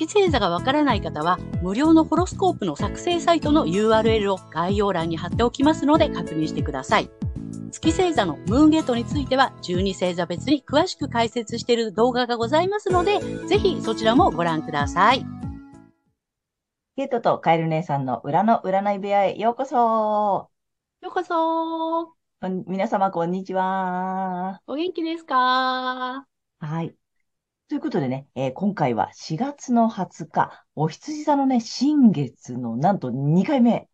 月星座がわからない方は、無料のホロスコープの作成サイトの URL を概要欄に貼っておきますので確認してください。月星座のムーンゲートについては、12星座別に詳しく解説している動画がございますので、ぜひそちらもご覧ください。ゲートとカエル姉さんの裏の占い部屋へようこそ。ようこそ皆様、こんにちは。お元気ですか？はい。ということでね、えー、今回は4月の20日、お羊座のね、新月のなんと2回目。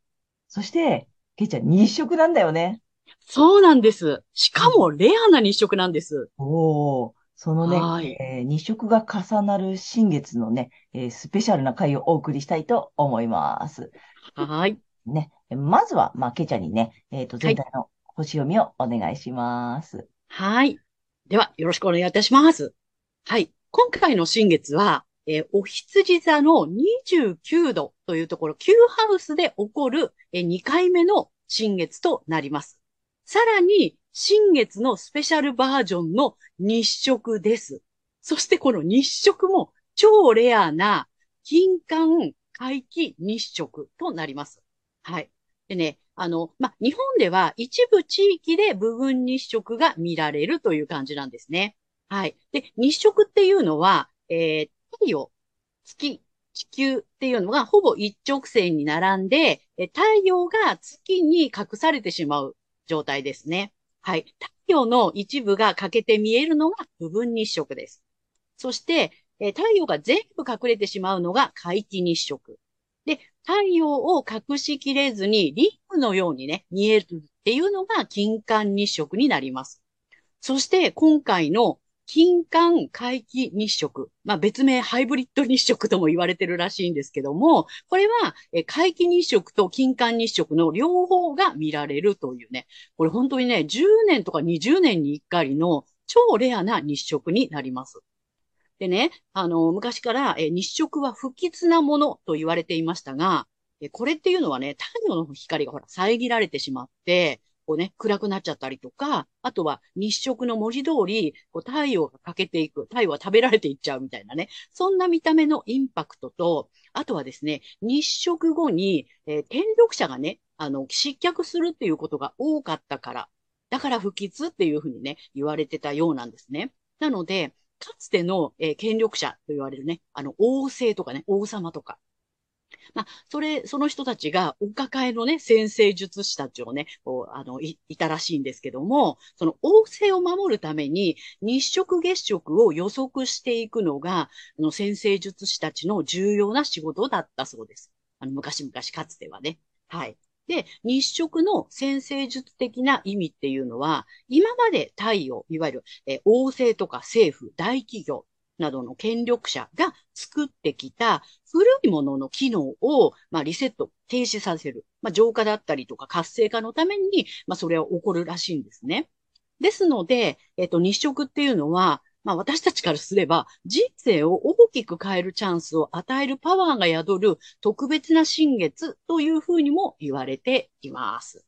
そして、ケイちゃん日食なんだよね。そうなんです。しかもレアな日食なんです。おお。そのね、はい、えー、日食が重なる新月のね、えー、スペシャルな回をお送りしたいと思います。はい。ね、まずは、まあ、ケちゃんにね、えっ、ー、と、全体の星読みをお願いします。はい。では、よろしくお願いいたします。はい。今回の新月は、えー、お羊座の29度というところ、Q ハウスで起こる、えー、2回目の新月となります。さらに、新月のスペシャルバージョンの日食です。そしてこの日食も超レアな金環回帰日食となります。はい。でね、あの、ま日本では一部地域で部分日食が見られるという感じなんですね。はい。で、日食っていうのは、えー、太陽、月、地球っていうのがほぼ一直線に並んで、太陽が月に隠されてしまう状態ですね。はい。太陽の一部が欠けて見えるのが部分日食です。そして、え太陽が全部隠れてしまうのが皆既日食。で、太陽を隠しきれずにリングのようにね、見えるっていうのが金環日食になります。そして今回の金環回帰日食。まあ別名ハイブリッド日食とも言われてるらしいんですけども、これは回帰日食と金環日食の両方が見られるというね、これ本当にね、10年とか20年に1回の超レアな日食になります。でね、あの、昔から日食は不吉なものと言われていましたが、これっていうのはね、太陽の光がほら遮られてしまって、こうね、暗くなっちゃったりとか、あとは日食の文字通り、こう太陽が欠けていく、太陽は食べられていっちゃうみたいなね、そんな見た目のインパクトと、あとはですね、日食後に、えー、天力者がね、あの、失脚するっていうことが多かったから、だから不吉っていうふうにね、言われてたようなんですね。なので、かつての、えー、権力者と言われるね、あの、王政とかね、王様とか、まあ、それ、その人たちがお抱えのね、先生術師たちをね、こう、あの、い、いたらしいんですけども、その王政を守るために日食月食を予測していくのが、あの、先生術師たちの重要な仕事だったそうです。あの、昔々かつてはね。はい。で、日食の先生術的な意味っていうのは、今まで太陽、いわゆる、え王政とか政府、大企業、などの権力者が作ってきた古いものの機能を、まあ、リセット、停止させる。まあ、浄化だったりとか活性化のために、まあ、それは起こるらしいんですね。ですので、えっと、日食っていうのは、まあ私たちからすれば人生を大きく変えるチャンスを与えるパワーが宿る特別な新月というふうにも言われています。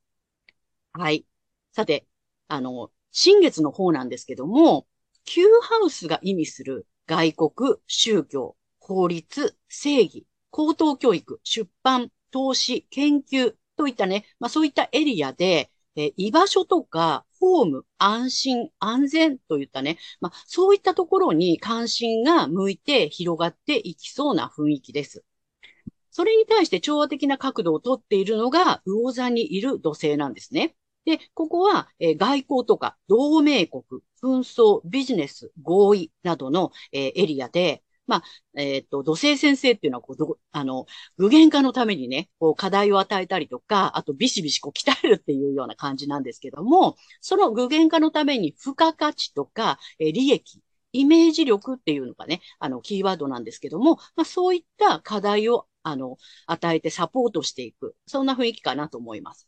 はい。さて、あの、新月の方なんですけども、Q ハウスが意味する外国、宗教、法律、正義、高等教育、出版、投資、研究といったね、まあそういったエリアで、え居場所とか、ホーム、安心、安全といったね、まあそういったところに関心が向いて広がっていきそうな雰囲気です。それに対して調和的な角度をとっているのが、魚座にいる土星なんですね。で、ここは、え、外交とか同盟国、紛争、ビジネス、合意などの、え、エリアで、まあ、えっ、ー、と、土星先生っていうのは、こうど、あの、具現化のためにね、こう、課題を与えたりとか、あと、ビシビシこう、鍛えるっていうような感じなんですけども、その具現化のために、付加価値とか、え、利益、イメージ力っていうのがね、あの、キーワードなんですけども、まあ、そういった課題を、あの、与えてサポートしていく。そんな雰囲気かなと思います。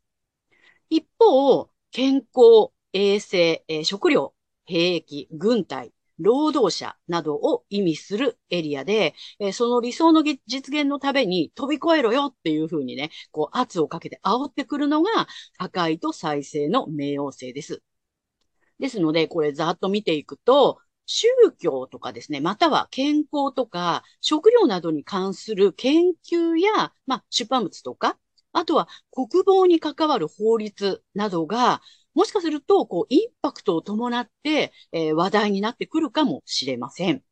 一方、健康、衛生、えー、食料、兵役、軍隊、労働者などを意味するエリアで、えー、その理想の実現のために飛び越えろよっていうふうにね、こう圧をかけて煽ってくるのが破壊と再生の冥王星です。ですので、これざっと見ていくと、宗教とかですね、または健康とか食料などに関する研究や、まあ、出版物とか、あとは国防に関わる法律などが、もしかすると、こう、インパクトを伴って、えー、話題になってくるかもしれません。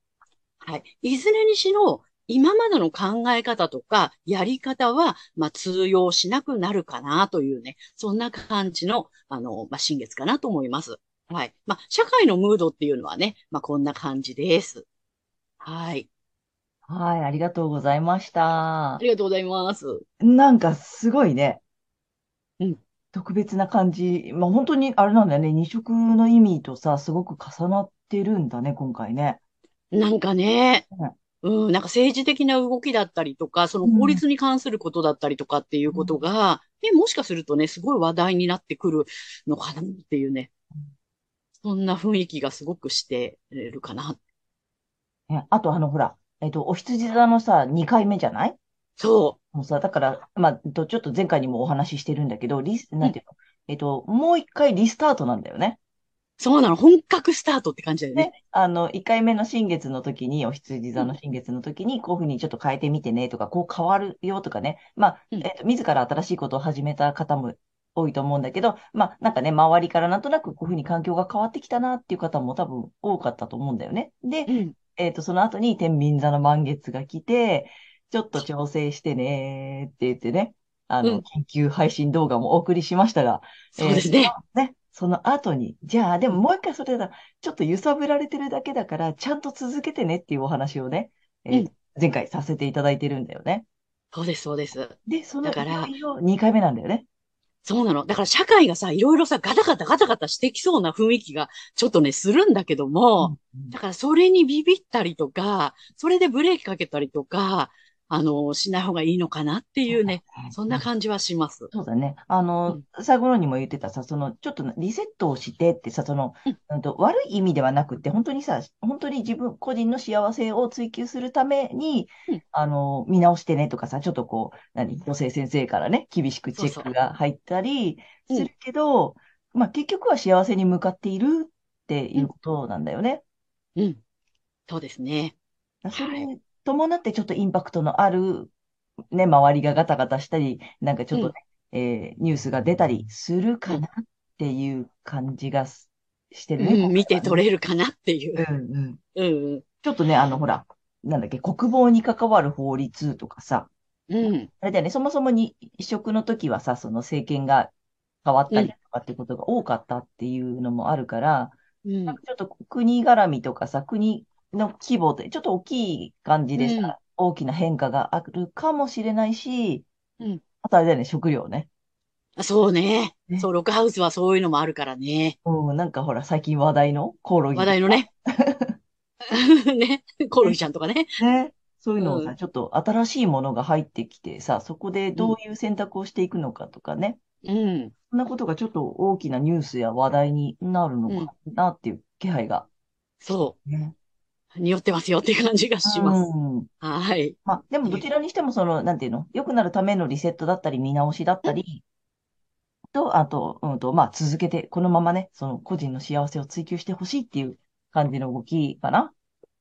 はい。いずれにしろ、今までの考え方とか、やり方は、まあ、通用しなくなるかなというね、そんな感じの、あの、まあ、新月かなと思います。はい。まあ、社会のムードっていうのはね、まあ、こんな感じです。はい。はい、ありがとうございました。ありがとうございます。なんかすごいね。うん。特別な感じ。まあ、本当にあれなんだよね。二色の意味とさ、すごく重なってるんだね、今回ね。なんかね、うん、なんか政治的な動きだったりとか、その法律に関することだったりとかっていうことが、ね、もしかするとね、すごい話題になってくるのかなっていうね。そんな雰囲気がすごくしてるかな。ねあと、あの、ほら、えっと、お羊座のさ、2回目じゃない？そもうさ、だから、まあ、ちょっと前回にもお話ししてるんだけど、リス、なんていうの、えっと、もう一回リスタートなんだよね。そうなの。本格スタートって感じだよね。ね、あの、1回目の新月の時に、お羊座の新月の時に、こういうふうにちょっと変えてみてねとか、こう変わるよとかね。まあ、えっと、自ら新しいことを始めた方も多いと思うんだけど、まあ、なんかね、周りからなんとなくこういうふうに環境が変わってきたなっていう方も多分多かったと思うんだよね。で、うん、えっと、その後に天秤座の満月が来て、ちょっと調整してねって言ってね、あの、緊急配信動画もお送りしましたが、そうですね。えー、ね、その後に、じゃあ、でももう一回それだ、ちょっと揺さぶられてるだけだから、ちゃんと続けてねっていうお話をね、えーうん、前回させていただいてるんだよね。そうです、そうです。で、そのだから、2回目なんだよね。そうなの。だから社会がさ、いろいろさ、ガタガタガタガタしてきそうな雰囲気がちょっとね、するんだけども、うんうん、だからそれにビビったりとか、それでブレーキかけたりとか、あの、しない方がいいのかなっていうね、そんな感じはします。そうだね。あの、うん、最後にも言ってたさ、その、ちょっとリセットをしてってさ、その、うん、と悪い意味ではなくて、本当にさ、本当に自分、個人の幸せを追求するために、うん、あの、見直してねとかさ、ちょっとこう、何、女性先生からね、厳しくチェックが入ったりするけど、まあ、結局は幸せに向かっているっていうことなんだよね。うん。そうですね。それ伴ってちょっとインパクトのある、ね、周りがガタガタしたり、なんかちょっとね、うん、えー、ニュースが出たりするかなっていう感じがしてるね。うん、見て取れるかなっていう。うんうん。うんうん。ちょっとね、あの、ほら、なんだっけ、国防に関わる法律とかさ、うん。あれだよね、そもそもに移植の時はさ、その政権が変わったりとかってことが多かったっていうのもあるから、うん、なんかちょっと国絡みとかさ、国の規模で、ちょっと大きい感じでさ、うん、大きな変化があるかもしれないし、うん。あとあれだよね、食料ね。そうね。ねそう、ロックハウスはそういうのもあるからね。うん、なんかほら、最近話題のコオロギ。話題のね。ね。コオロギちゃんとかね。ね。そういうのをさ、うん、ちょっと新しいものが入ってきてさ、そこでどういう選択をしていくのかとかね。うん。そんなことがちょっと大きなニュースや話題になるのかなっていう気配が。そう。ね。匂ってますよっていう感じがします。うん、はい。まあ、でもどちらにしてもその、なんていうの、良くなるためのリセットだったり、見直しだったり、と、あと、うんと、まあ、続けて、このままね、その個人の幸せを追求してほしいっていう感じの動きかな。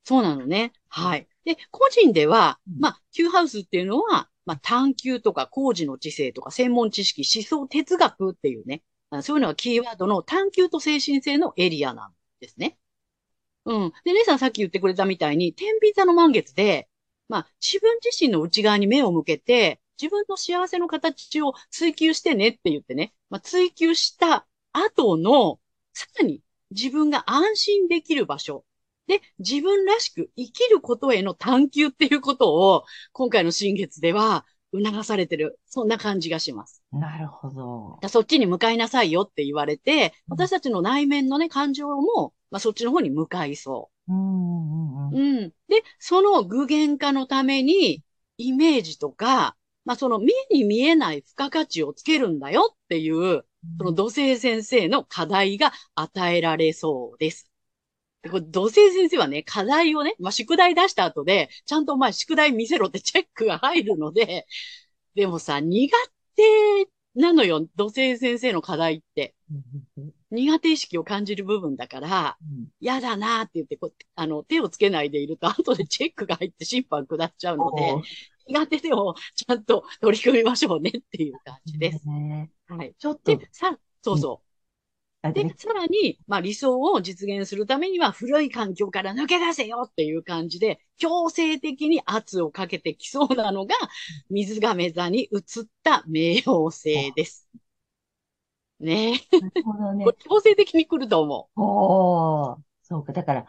そうなのね。はい。で、個人では、まあ、Q ハウスっていうのは、まあ、探求とか工事の知性とか専門知識、思想、哲学っていうね、そういうのがキーワードの探求と精神性のエリアなんですね。うん。で、姉さんさっき言ってくれたみたいに、天秤座の満月で、まあ、自分自身の内側に目を向けて、自分の幸せの形を追求してねって言ってね、まあ、追求した後の、さらに自分が安心できる場所。で、自分らしく生きることへの探求っていうことを、今回の新月では促されてる。そんな感じがします。なるほど。そっちに向かいなさいよって言われて、私たちの内面のね、感情もまあ、そっちの方に向かいそうんうんうんうん。で、その具現化のために、イメージとか、まあ、その目に見えない付加価値をつけるんだよっていう、その土星先生の課題が与えられそうです。でこれ土星先生はね、課題をね、まあ、宿題出した後で、ちゃんとまあ宿題見せろって チェックが入るので、でもさ、苦手なのよ、土星先生の課題って。うん苦手意識を感じる部分だから、嫌だなーって言ってこう、あの、手をつけないでいると、後でチェックが入って審判下っちゃうので苦手でもちゃんと取り組みましょうねっていう感じです。ねはい。ちょっとで、、さ、そうそう。であれね、さらに、まあ理想を実現するためには古い環境から抜け出せよっていう感じで、強制的に圧をかけてきそうなのが、水亀座に移った冥王星です。ねえ。なるほどね。強制的に来ると思おー、そうか。だから、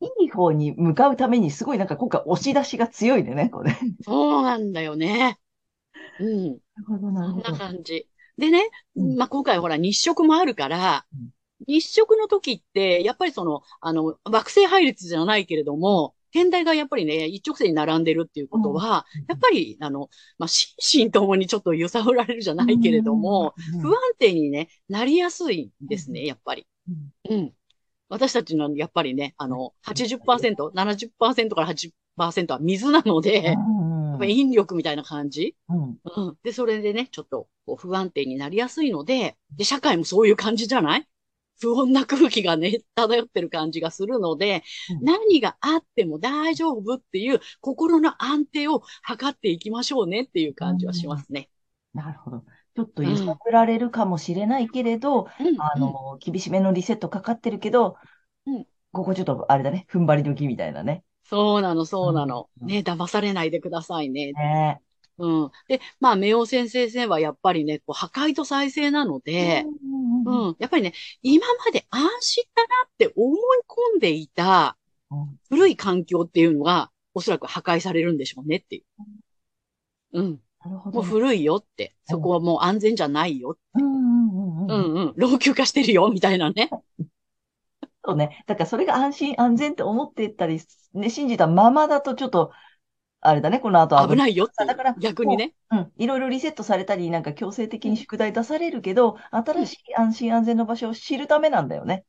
いい方に向かうために、すごいなんか今回押し出しが強いね、これ。なう。そうなんだよね。うん。るほど、なるそんなほど。感じ。でね、うん。まあ、今回ほら日食もあるからうん、日食の時って、やっぱりその、あの、惑星配列じゃないけれども、天体がやっぱりね、一直線に並んでるっていうことは、やっぱり、あの、まあ、心身 ともにちょっと揺さぶられるじゃないけれども、うん、不安定にね、なりやすいんですね、やっぱり。うん。うん。私たちの、やっぱりね、あの、80%、70%から80%は水なので、うんやっぱり引力みたいな感じ？うんうん。で、それでね、ちょっとこう不安定になりやすいので、で、社会もそういう感じじゃない？不穏な空気がね、漂ってる感じがするので、うん何があっても大丈夫っていう心の安定を図っていきましょうねっていう感じはしますね。なるほど。ちょっと揺さぶられるかもしれないけれど、うん。あの、厳しめのリセットかかってるけど、うんここちょっとあれだね、踏ん張り時みたいなね。そうなの、そうなの。うんね、騙されないでくださいね。ねうん。で、まあ、冥王先生はやっぱりね、こう破壊と再生なので、うん。やっぱりね、今まで安心だなって思い込んでいたうん古い環境っていうのが、おそらく破壊されるんでしょうねっていう。うん。もうなるほどね。古いよって。そこはもう安全じゃないよ。うんうんうんううん。んうん。老朽化してるよ、みたいなね。そうね。だからそれが安心安全って思っていったり、ね、信じたままだとちょっと、あれだね、この後危ないいよ。だから逆にね。うん。いろいろリセットされたり、なんか強制的に宿題出されるけど、新しい安心安全の場所を知るためなんだよね。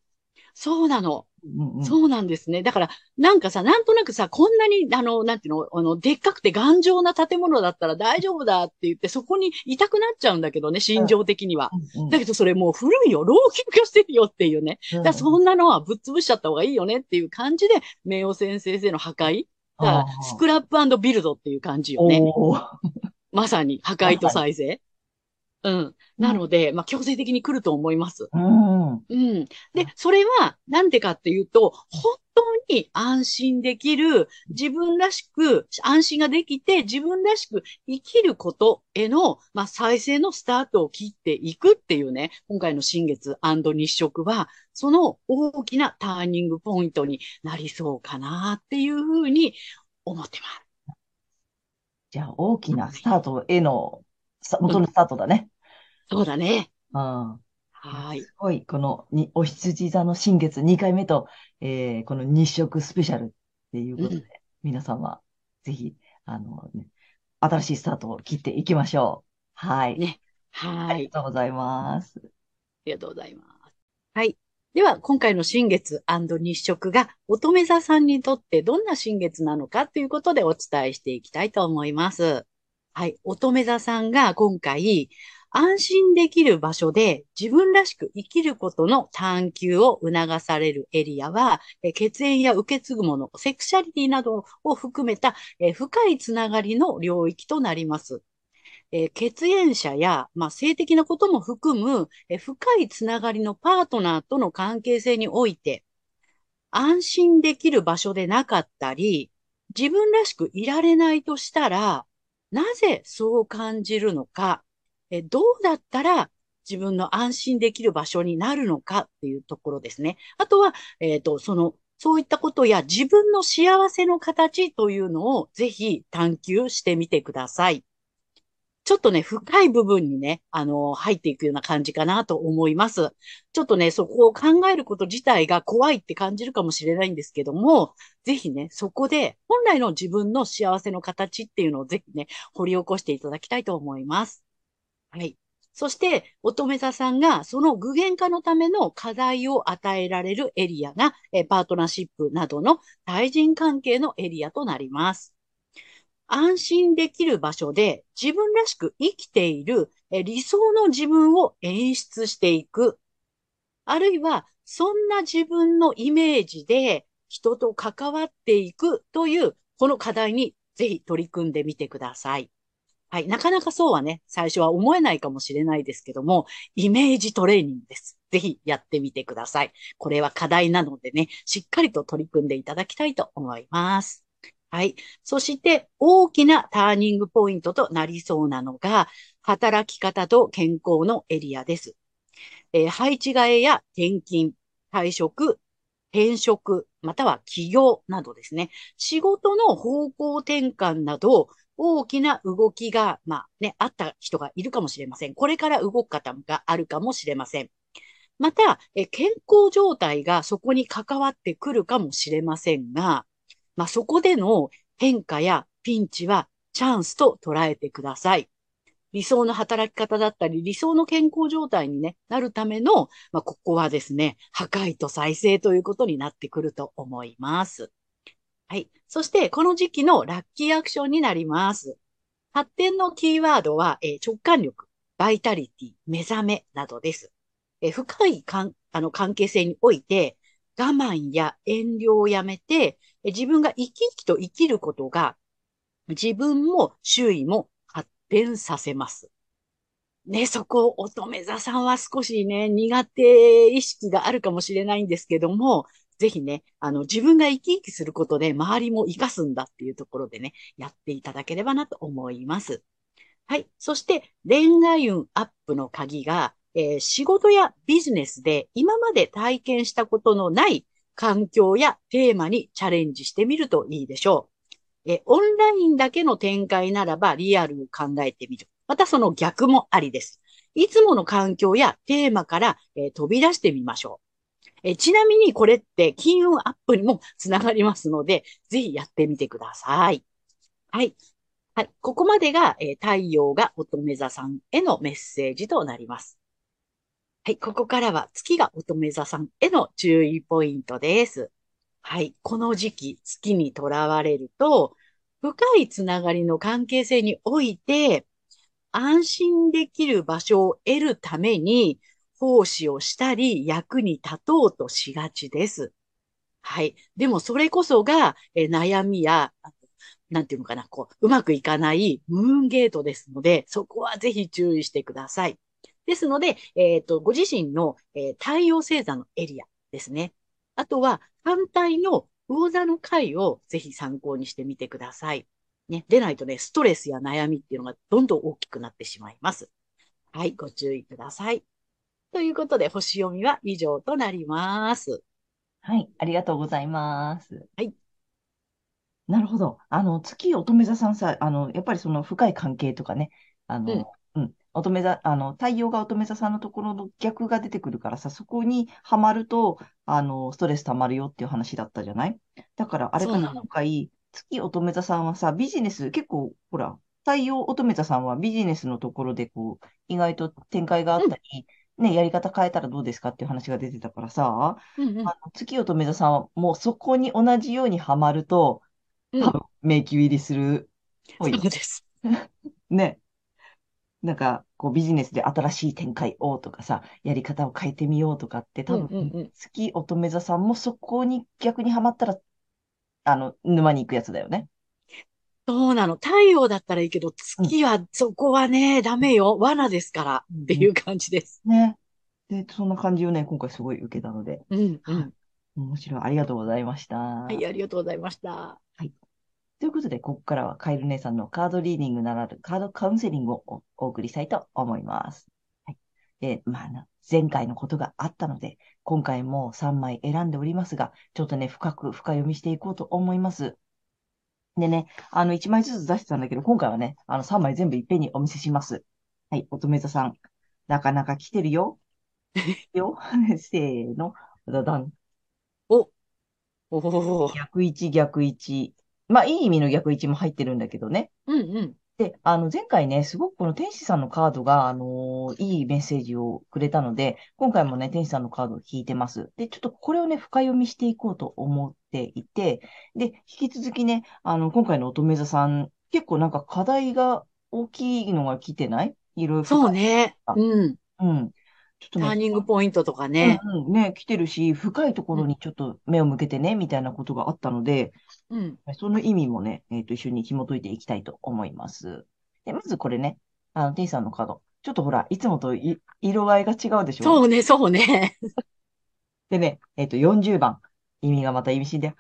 そうなの。うんうん。そうなんですね。だから、なんかさ、なんとなくさ、こんなに、あの、なんていうの、あの、でっかくて頑丈な建物だったら大丈夫だって言って、そこにいたくなっちゃうんだけどね、心情的には。うんうんだけどそれもう古いよ、老朽化してるよっていうね。だからそんなのはぶっ潰しちゃった方がいいよねっていう感じで、冥王先生の破壊。だからスクラップビルドっていう感じよね。まさに破壊と再生。うん。なので、まあ、強制的に来ると思います。うん。うん。で、それは、なんでかっていうと、本当に安心できる、自分らしく、安心ができて、自分らしく生きることへの、まあ、再生のスタートを切っていくっていうね、今回の新月日食は、その大きなターニングポイントになりそうかなっていうふうに思ってます。じゃあ、大きなスタートへの、さ元のスタートだね。そうだね。うん。はい。すごい、このに、お羊座の新月2回目と、えーこの日食スペシャルっていうことで、うん皆様、ぜひ、あの、ね、新しいスタートを切っていきましょう。はい。ねはいあり。がとうございます。ありがとうございます。はい。では、今回の新月日食が乙女座さんにとってどんな新月なのかということでお伝えしていきたいと思います。はい。乙女座さんが今回、安心できる場所で自分らしく生きることの探求を促されるエリアは、え血縁や受け継ぐもの、セクシャリティなどを含めたえ深いつながりの領域となります。え血縁者や、まあ、性的なことも含む、え深いつながりのパートナーとの関係性において、安心できる場所でなかったり、自分らしくいられないとしたら、なぜそう感じるのか、えどうだったら自分の安心できる場所になるのかっていうところですね。あとは、えっと、その、そういったことや自分の幸せの形というのをぜひ探求してみてください。ちょっとね、深い部分にね、あの、入っていくような感じかなと思います。ちょっとね、そこを考えること自体が怖いって感じるかもしれないんですけども、ぜひね、そこで本来の自分の幸せの形っていうのをぜひね、掘り起こしていただきたいと思います。はい。そして、乙女座さんがその具現化のための課題を与えられるエリアが、えパートナーシップなどの対人関係のエリアとなります。安心できる場所で自分らしく生きている理想の自分を演出していく。あるいは、そんな自分のイメージで人と関わっていくという、この課題にぜひ取り組んでみてください。はい。なかなかそうはね、最初は思えないかもしれないですけども、イメージトレーニングです。ぜひやってみてください。これは課題なのでね、しっかりと取り組んでいただきたいと思います。はい。そして、大きなターニングポイントとなりそうなのが、働き方と健康のエリアです。えー、配置替えや転勤、退職、転職、または起業などですね。仕事の方向転換など、大きな動きが、まあね、あった人がいるかもしれません。これから動く方があるかもしれません。また、え健康状態がそこに関わってくるかもしれませんが、まあ、そこでの変化やピンチはチャンスと捉えてください。理想の働き方だったり、理想の健康状態に、ね、なるための、まあ、ここはですね、破壊と再生ということになってくると思います。はい。そして、この時期のラッキーアクションになります。発展のキーワードは、えー、直感力、バイタリティ、目覚めなどです。えー、深いかんあの関係性において、我慢や遠慮をやめて、自分が生き生きと生きることが、自分も周囲も発展させます。ね、そこ、乙女座さんは少しね、苦手意識があるかもしれないんですけども、ぜひね、あの、自分が生き生きすることで周りも活かすんだっていうところでね、やっていただければなと思います。はい。そして、恋愛運アップの鍵が、えー、仕事やビジネスで今まで体験したことのない環境やテーマにチャレンジしてみるといいでしょう。えオンラインだけの展開ならばリアルを考えてみる。またその逆もありです。いつもの環境やテーマから、え、飛び出してみましょう。えちなみにこれって金運アップにもつながりますので、ぜひやってみてください。はい。はい。ここまでが、え、太陽が乙女座さんへのメッセージとなります。はい、ここからは月が乙女座さんへの注意ポイントです。はい、この時期、月にとらわれると、深いつながりの関係性において、安心できる場所を得るために、奉仕をしたり、役に立とうとしがちです。はい。でも、それこそが、え悩みや、なんていうのかな、こう、うまくいかないムーンゲートですので、そこはぜひ注意してください。ですので、えっ、ー、と、ご自身の、えー、太陽星座のエリアですね。あとは、反対の魚座の回をぜひ参考にしてみてください。ね。でないとね、ストレスや悩みっていうのがどんどん大きくなってしまいます。はい、ご注意ください。ということで、星読みは以上となります。はい、ありがとうございます。はい。なるほど。あの、月乙女座さんさ、あの、やっぱりその深い関係とかね、あの、うん、うん、乙女座、あの、太陽が乙女座さんのところの逆が出てくるからさ、そこにはまると、あの、ストレス溜まるよっていう話だったじゃない？だから、あれかな、今回、月乙女座さんはさ、ビジネス、結構、ほら、太陽乙女座さんはビジネスのところで、こう、意外と展開があったり、うん、ね、やり方変えたらどうですかっていう話が出てたからさ、うんうん、あの月乙女座さんはもうそこに同じようにはまると、多分、迷宮入りする。そうです。ね。なんか、こうビジネスで新しい展開をとかさ、やり方を変えてみようとかって、多分、うんうんうん、月乙女座さんもそこに逆にはまったら、あの、沼に行くやつだよね。そうなの。太陽だったらいいけど、月は、そこはね、うん、ダメよ。罠ですから、っていう感じです。ね。で、そんな感じをね、今回すごい受けたので。うんうん。面白い。ありがとうございました。はい、ありがとうございました。はい。ということで、ここからはカエル姉さんのカードリーディングならぬカードカウンセリングをお送りしたいと思います。はい。えまあ、前回のことがあったので、今回も3枚選んでおりますが、ちょっとね、深く深読みしていこうと思います。でね、あの、1枚ずつ出してたんだけど、今回はね、あの、3枚全部いっぺんにお見せします。はい、乙女座さん。なかなか来てるよ。よ。せーの。だだん。お、おお、逆位置、逆位置。まあ、いい意味の逆位置も入ってるんだけどね。うんうん。で、あの、前回ね、すごくこの天使さんのカードが、あのーいいメッセージをくれたので、今回もね、天使さんのカードを引いてます。で、ちょっとこれをね、深読みしていこうと思っていて、で、引き続きね、あの、今回の乙女座さん、結構なんか課題が大きいのが来てない？いろいろ。そうね。あうん。うん。ちょっとね、ターニングポイントとかね。うんうん、ね、来てるし、深いところにちょっと目を向けてね、みたいなことがあったので、うん。その意味もね、えっと、一緒に紐解いていきたいと思います。で、まずこれね、あの、テイさんのカード。ちょっとほら、いつもとい色合いが違うでしょ？そうね、そうね。でね、えっと、40番。意味がまた意味深で、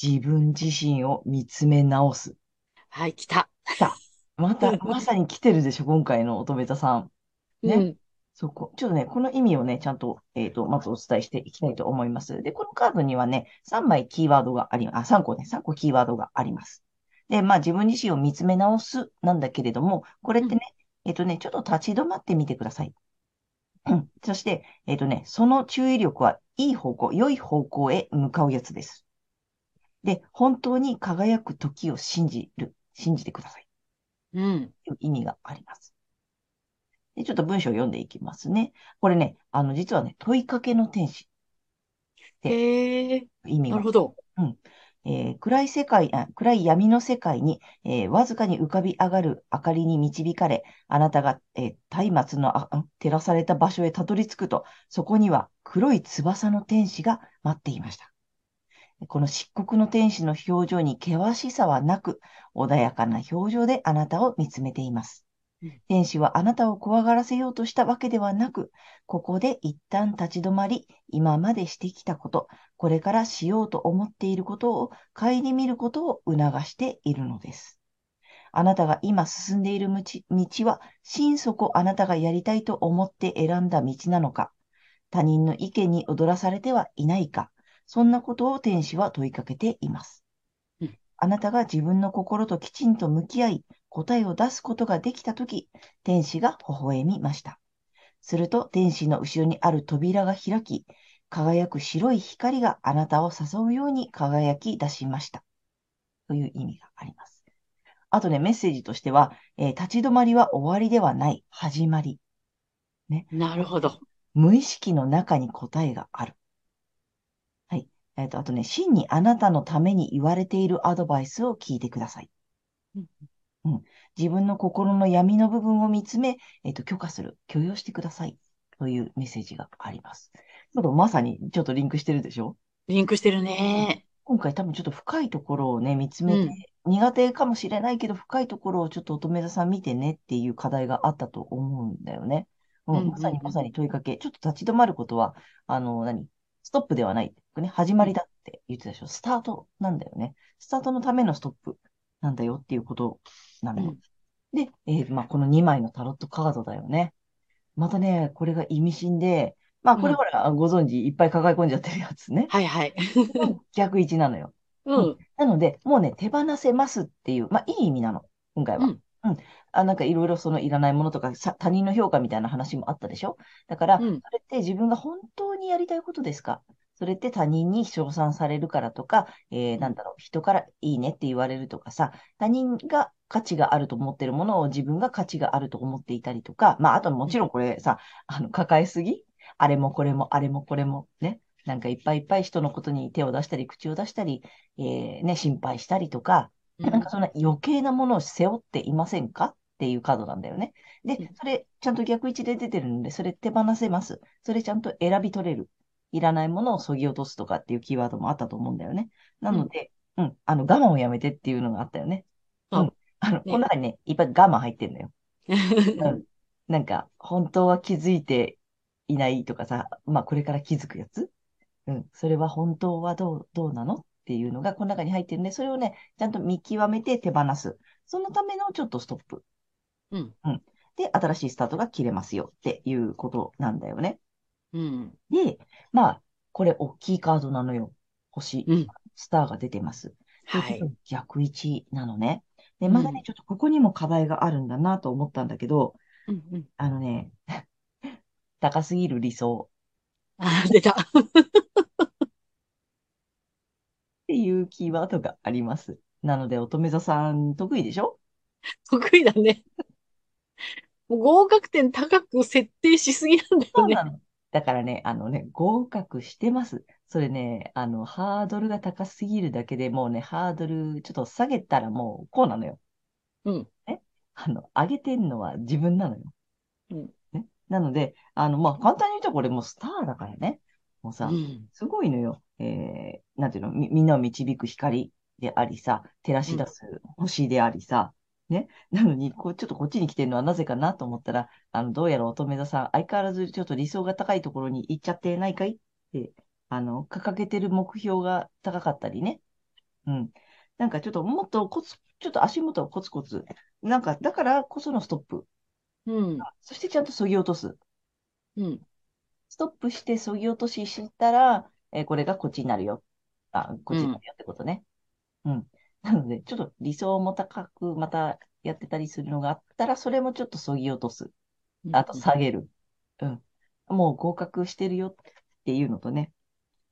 自分自身を見つめ直す。はい、来た。また、まさに来てるでしょ、今回の乙女座さん。ねうん。そこ、ちょっとね、この意味をね、ちゃんと、えっと、まずお伝えしていきたいと思います。で、このカードにはね、3枚キーワードがあり、あ、3個ね、3個キーワードがあります。で、まあ、自分自身を見つめ直すなんだけれども、これってね、えっとね、ちょっと立ち止まってみてください。うんそして、えっとね、その注意力はいい方向、良い方向へ向かうやつです。で、本当に輝く時を信じる、信じてください。うん。という意味があります。で、ちょっと文章を読んでいきますね。これね、あの、実はね、問いかけの天使、へえ、意味がなるほど。えー暗い世界、あ暗い闇の世界に、えーわずかに浮かび上がる明かりに導かれ、あなたが、えー松明のあん照らされた場所へたどり着くと、そこには黒い翼の天使が待っていました。この漆黒の天使の表情に険しさはなく、穏やかな表情であなたを見つめていますうん。天使はあなたを怖がらせようとしたわけではなく、ここで一旦立ち止まり、今までしてきたこと、これからしようと思っていることを顧みることを促しているのです。あなたが今進んでいる道は、心底あなたがやりたいと思って選んだ道なのか、他人の意見に踊らされてはいないか、そんなことを天使は問いかけています。あなたが自分の心ときちんと向き合い、答えを出すことができたとき、天使が微笑みました。すると、天使の後ろにある扉が開き、輝く白い光があなたを誘うように輝き出しました。という意味があります。あとね、メッセージとしては、えー立ち止まりは終わりではない、始まり。なるほど。無意識の中に答えがある。はい。えっと、あとね、真にあなたのために言われているアドバイスを聞いてください。うんうん。自分の心の闇の部分を見つめ、えっと、許可する、許容してください。というメッセージがあります。ちょっとまさにちょっとリンクしてるでしょ？リンクしてるね。今回多分ちょっと深いところをね、見つめうんて、苦手かもしれないけど、深いところをちょっと乙女座さん見てねっていう課題があったと思うんだよね。うん、まさにまさに問いかけ。ちょっと立ち止まることは、あの、何？ストップではない。ね、始まりだって言ってたでしょ。スタートなんだよね。スタートのためのストップなんだよっていうことなのよ。で、えーまあ、この2枚のタロットカードだよね。またね、これが意味深で、まあ、これうんほら、ご存知、いっぱい抱え込んじゃってるやつね。はいはい。逆位置なのよ。うん。なので、もうね、手放せますっていう、まあ、いい意味なの、今回は。うんうん。あ、なんかいろいろそのいらないものとか、さ他人の評価みたいな話もあったでしょ？だから、うん。それって自分が本当にやりたいことですか？それって他人に称賛されるからとか、えーなんだろう、人からいいねって言われるとかさ、他人が価値があると思ってるものを自分が価値があると思っていたりとか、まあ、あともちろんこれさ、あの、抱えすぎ？あれもこれも、あれもこれも、ね。なんかいっぱいいっぱい人のことに手を出したり、口を出したり、えーね、心配したりとか、なんかそんな余計なものを背負っていませんか？っていうカードなんだよね。でうん、それちゃんと逆位置で出てるので、それ手放せます。それちゃんと選び取れる。いらないものを削ぎ落とすとかっていうキーワードもあったと思うんだよね。なので、うん、あの、我慢をやめてっていうのがあったよね。そううん。あの、この中にね、いっぱい我慢入ってるのよ。うん。なんか、本当は気づいていないとかさ、まあ、これから気づくやつ？うん。それは本当はどう、どうなの？っていうのがこの中に入ってるんで、それをね、ちゃんと見極めて手放す。そのためのちょっとストップ。うん。で、新しいスタートが切れますよっていうことなんだよね。うん。で、まあ、これ大きいカードなのよ。星、うん。スターが出てます。はい。逆位置なのね。で、まだね、ちょっとここにも課題があるんだなと思ったんだけど、うんうん。あのね、高すぎる理想あ、出た。っていうキーワードがあります。なので、乙女座さん得意でしょ？得意だね。もう合格点高く設定しすぎなんだよね。そうなの。だからね、あのね、合格してます。それね、あの、ハードルが高すぎるだけでもうね、ハードルちょっと下げたらもうこうなのよ。うん。あの、上げてんのは自分なのよ。うん。ね？なので、あの、まあ、簡単に言うとこれもうスターだからね。もうさ、うん。すごいのよ。えー、なんていうの、み、みんなを導く光でありさ、照らし出す星でありさ、ね？なのに、こう、ちょっとこっちに来てるのはなぜかなと思ったら、あの、どうやら乙女座さん、相変わらずちょっと理想が高いところに行っちゃってないかい？って、あの、掲げてる目標が高かったりね。うん。なんかちょっともっとコツ、ちょっと足元をコツコツ。なんか、だからこそのストップ。うん。そしてちゃんと削ぎ落とす。うん。ストップして削ぎ落とししたら、えーこれがこっちになるよ。あ、こっちになるよってことね。うん。なので、ちょっと理想も高くまたやってたりするのがあったら、それもちょっと削ぎ落とす。あと下げる。うん。もう合格してるよっていうのとね。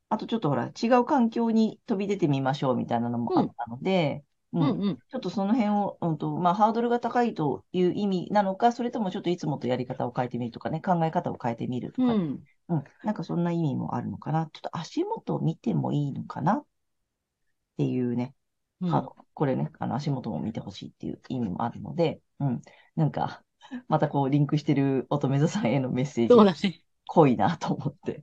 あとちょっとほら、違う環境に飛び出てみましょうみたいなのもあったので、うん。うんうん。ちょっとその辺を、うんと、まあ、ハードルが高いという意味なのか、それともちょっといつもとやり方を変えてみるとかね、考え方を変えてみるとか、うん。うん、なんかそんな意味もあるのかな。ちょっと足元を見てもいいのかなっていうね、うんこれね、あの足元も見てほしいっていう意味もあるので、うん、なんか、またこう、リンクしてる乙女座さんへのメッセージね。濃いなと思って。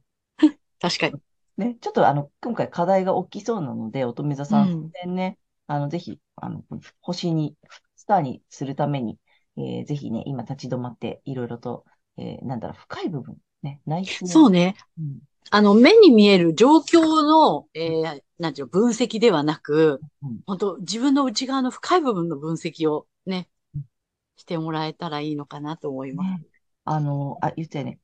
確かに。ね、ちょっとあの、今回課題が大きそうなので、乙女座さん、ね、あの、ぜひ、あの、星に、スターにするために、えーぜひね、今立ち止まって、いろいろと、えーなんだろう、深い部分、ね、内心そうね。うんあの、目に見える状況の、えー、なんていうの、分析ではなくうん、本当自分の内側の深い部分の分析をねうん、してもらえたらいいのかなと思います。ね、あの、あ、言ってね。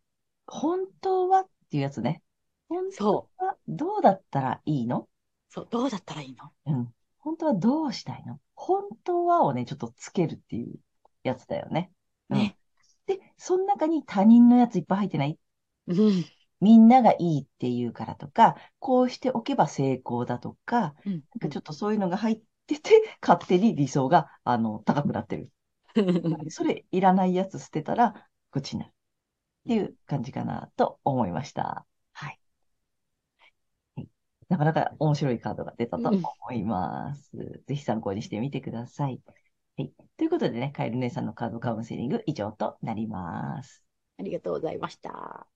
本当はっていうやつね。本当そはどうだったらいいの？う。そう、どうだったらいいの？うん。本当はどうしたいの？本当はをね、ちょっとつけるっていうやつだよね。うんね。で、その中に他人のやついっぱい入ってない？うん。みんながいいっていうからとか、こうしておけば成功だとか、うん。なんかちょっとそういうのが入ってて、勝手に理想が、あの、高くなってる。それいらないやつ捨てたら、こっちになる。っていう感じかなと思いました。なかなか面白いカードが出たと思います。ぜひ参考にしてみてください。はい。ということでね、カエル姉さんのカードカウンセリング以上となります。ありがとうございました。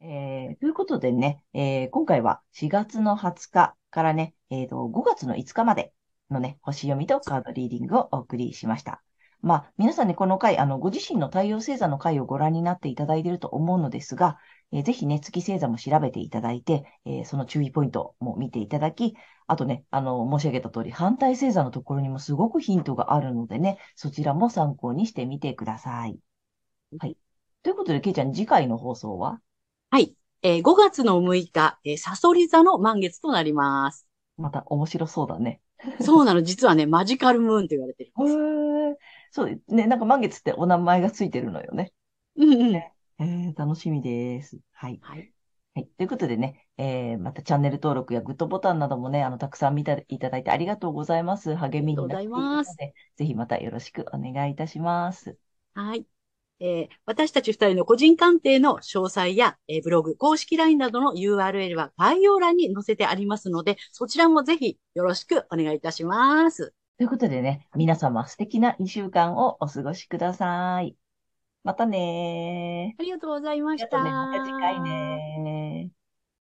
えーということでね、えー今回は4月の20日からね、えーと、5月の5日までのね、星読みとカードリーディングをお送りしました。まあ、皆さんね、この回、あの、ご自身の太陽星座の回をご覧になっていただいていると思うのですが、えーぜひね、月星座も調べていただいて、えーその注意ポイントも見ていただき、あとね、あの、申し上げた通り、反対星座のところにもすごくヒントがあるのでね、そちらも参考にしてみてください。はい。ということで、けいちゃん、次回の放送は？はい。えー5月の6日、えーサソリ座の満月となります。また面白そうだね。そうなの、実はね、マジカルムーンと言われてるんです。そうね、なんか満月ってお名前がついてるのよね。うんうん。えー、楽しみです。はい。はい。はい。ということでね、えー、またチャンネル登録やグッドボタンなどもね、あの、たくさん見ていただいてありがとうございます。励みになっていますで、ぜひまたよろしくお願いいたします。はい。えー私たち二人の個人鑑定の詳細や、えーブログ、公式 LINE などの URL は概要欄に載せてありますので、そちらもぜひよろしくお願いいたします。ということでね、皆様素敵な2週間をお過ごしください。またねー。ありがとうございました。ありがとうね。また次回ねー。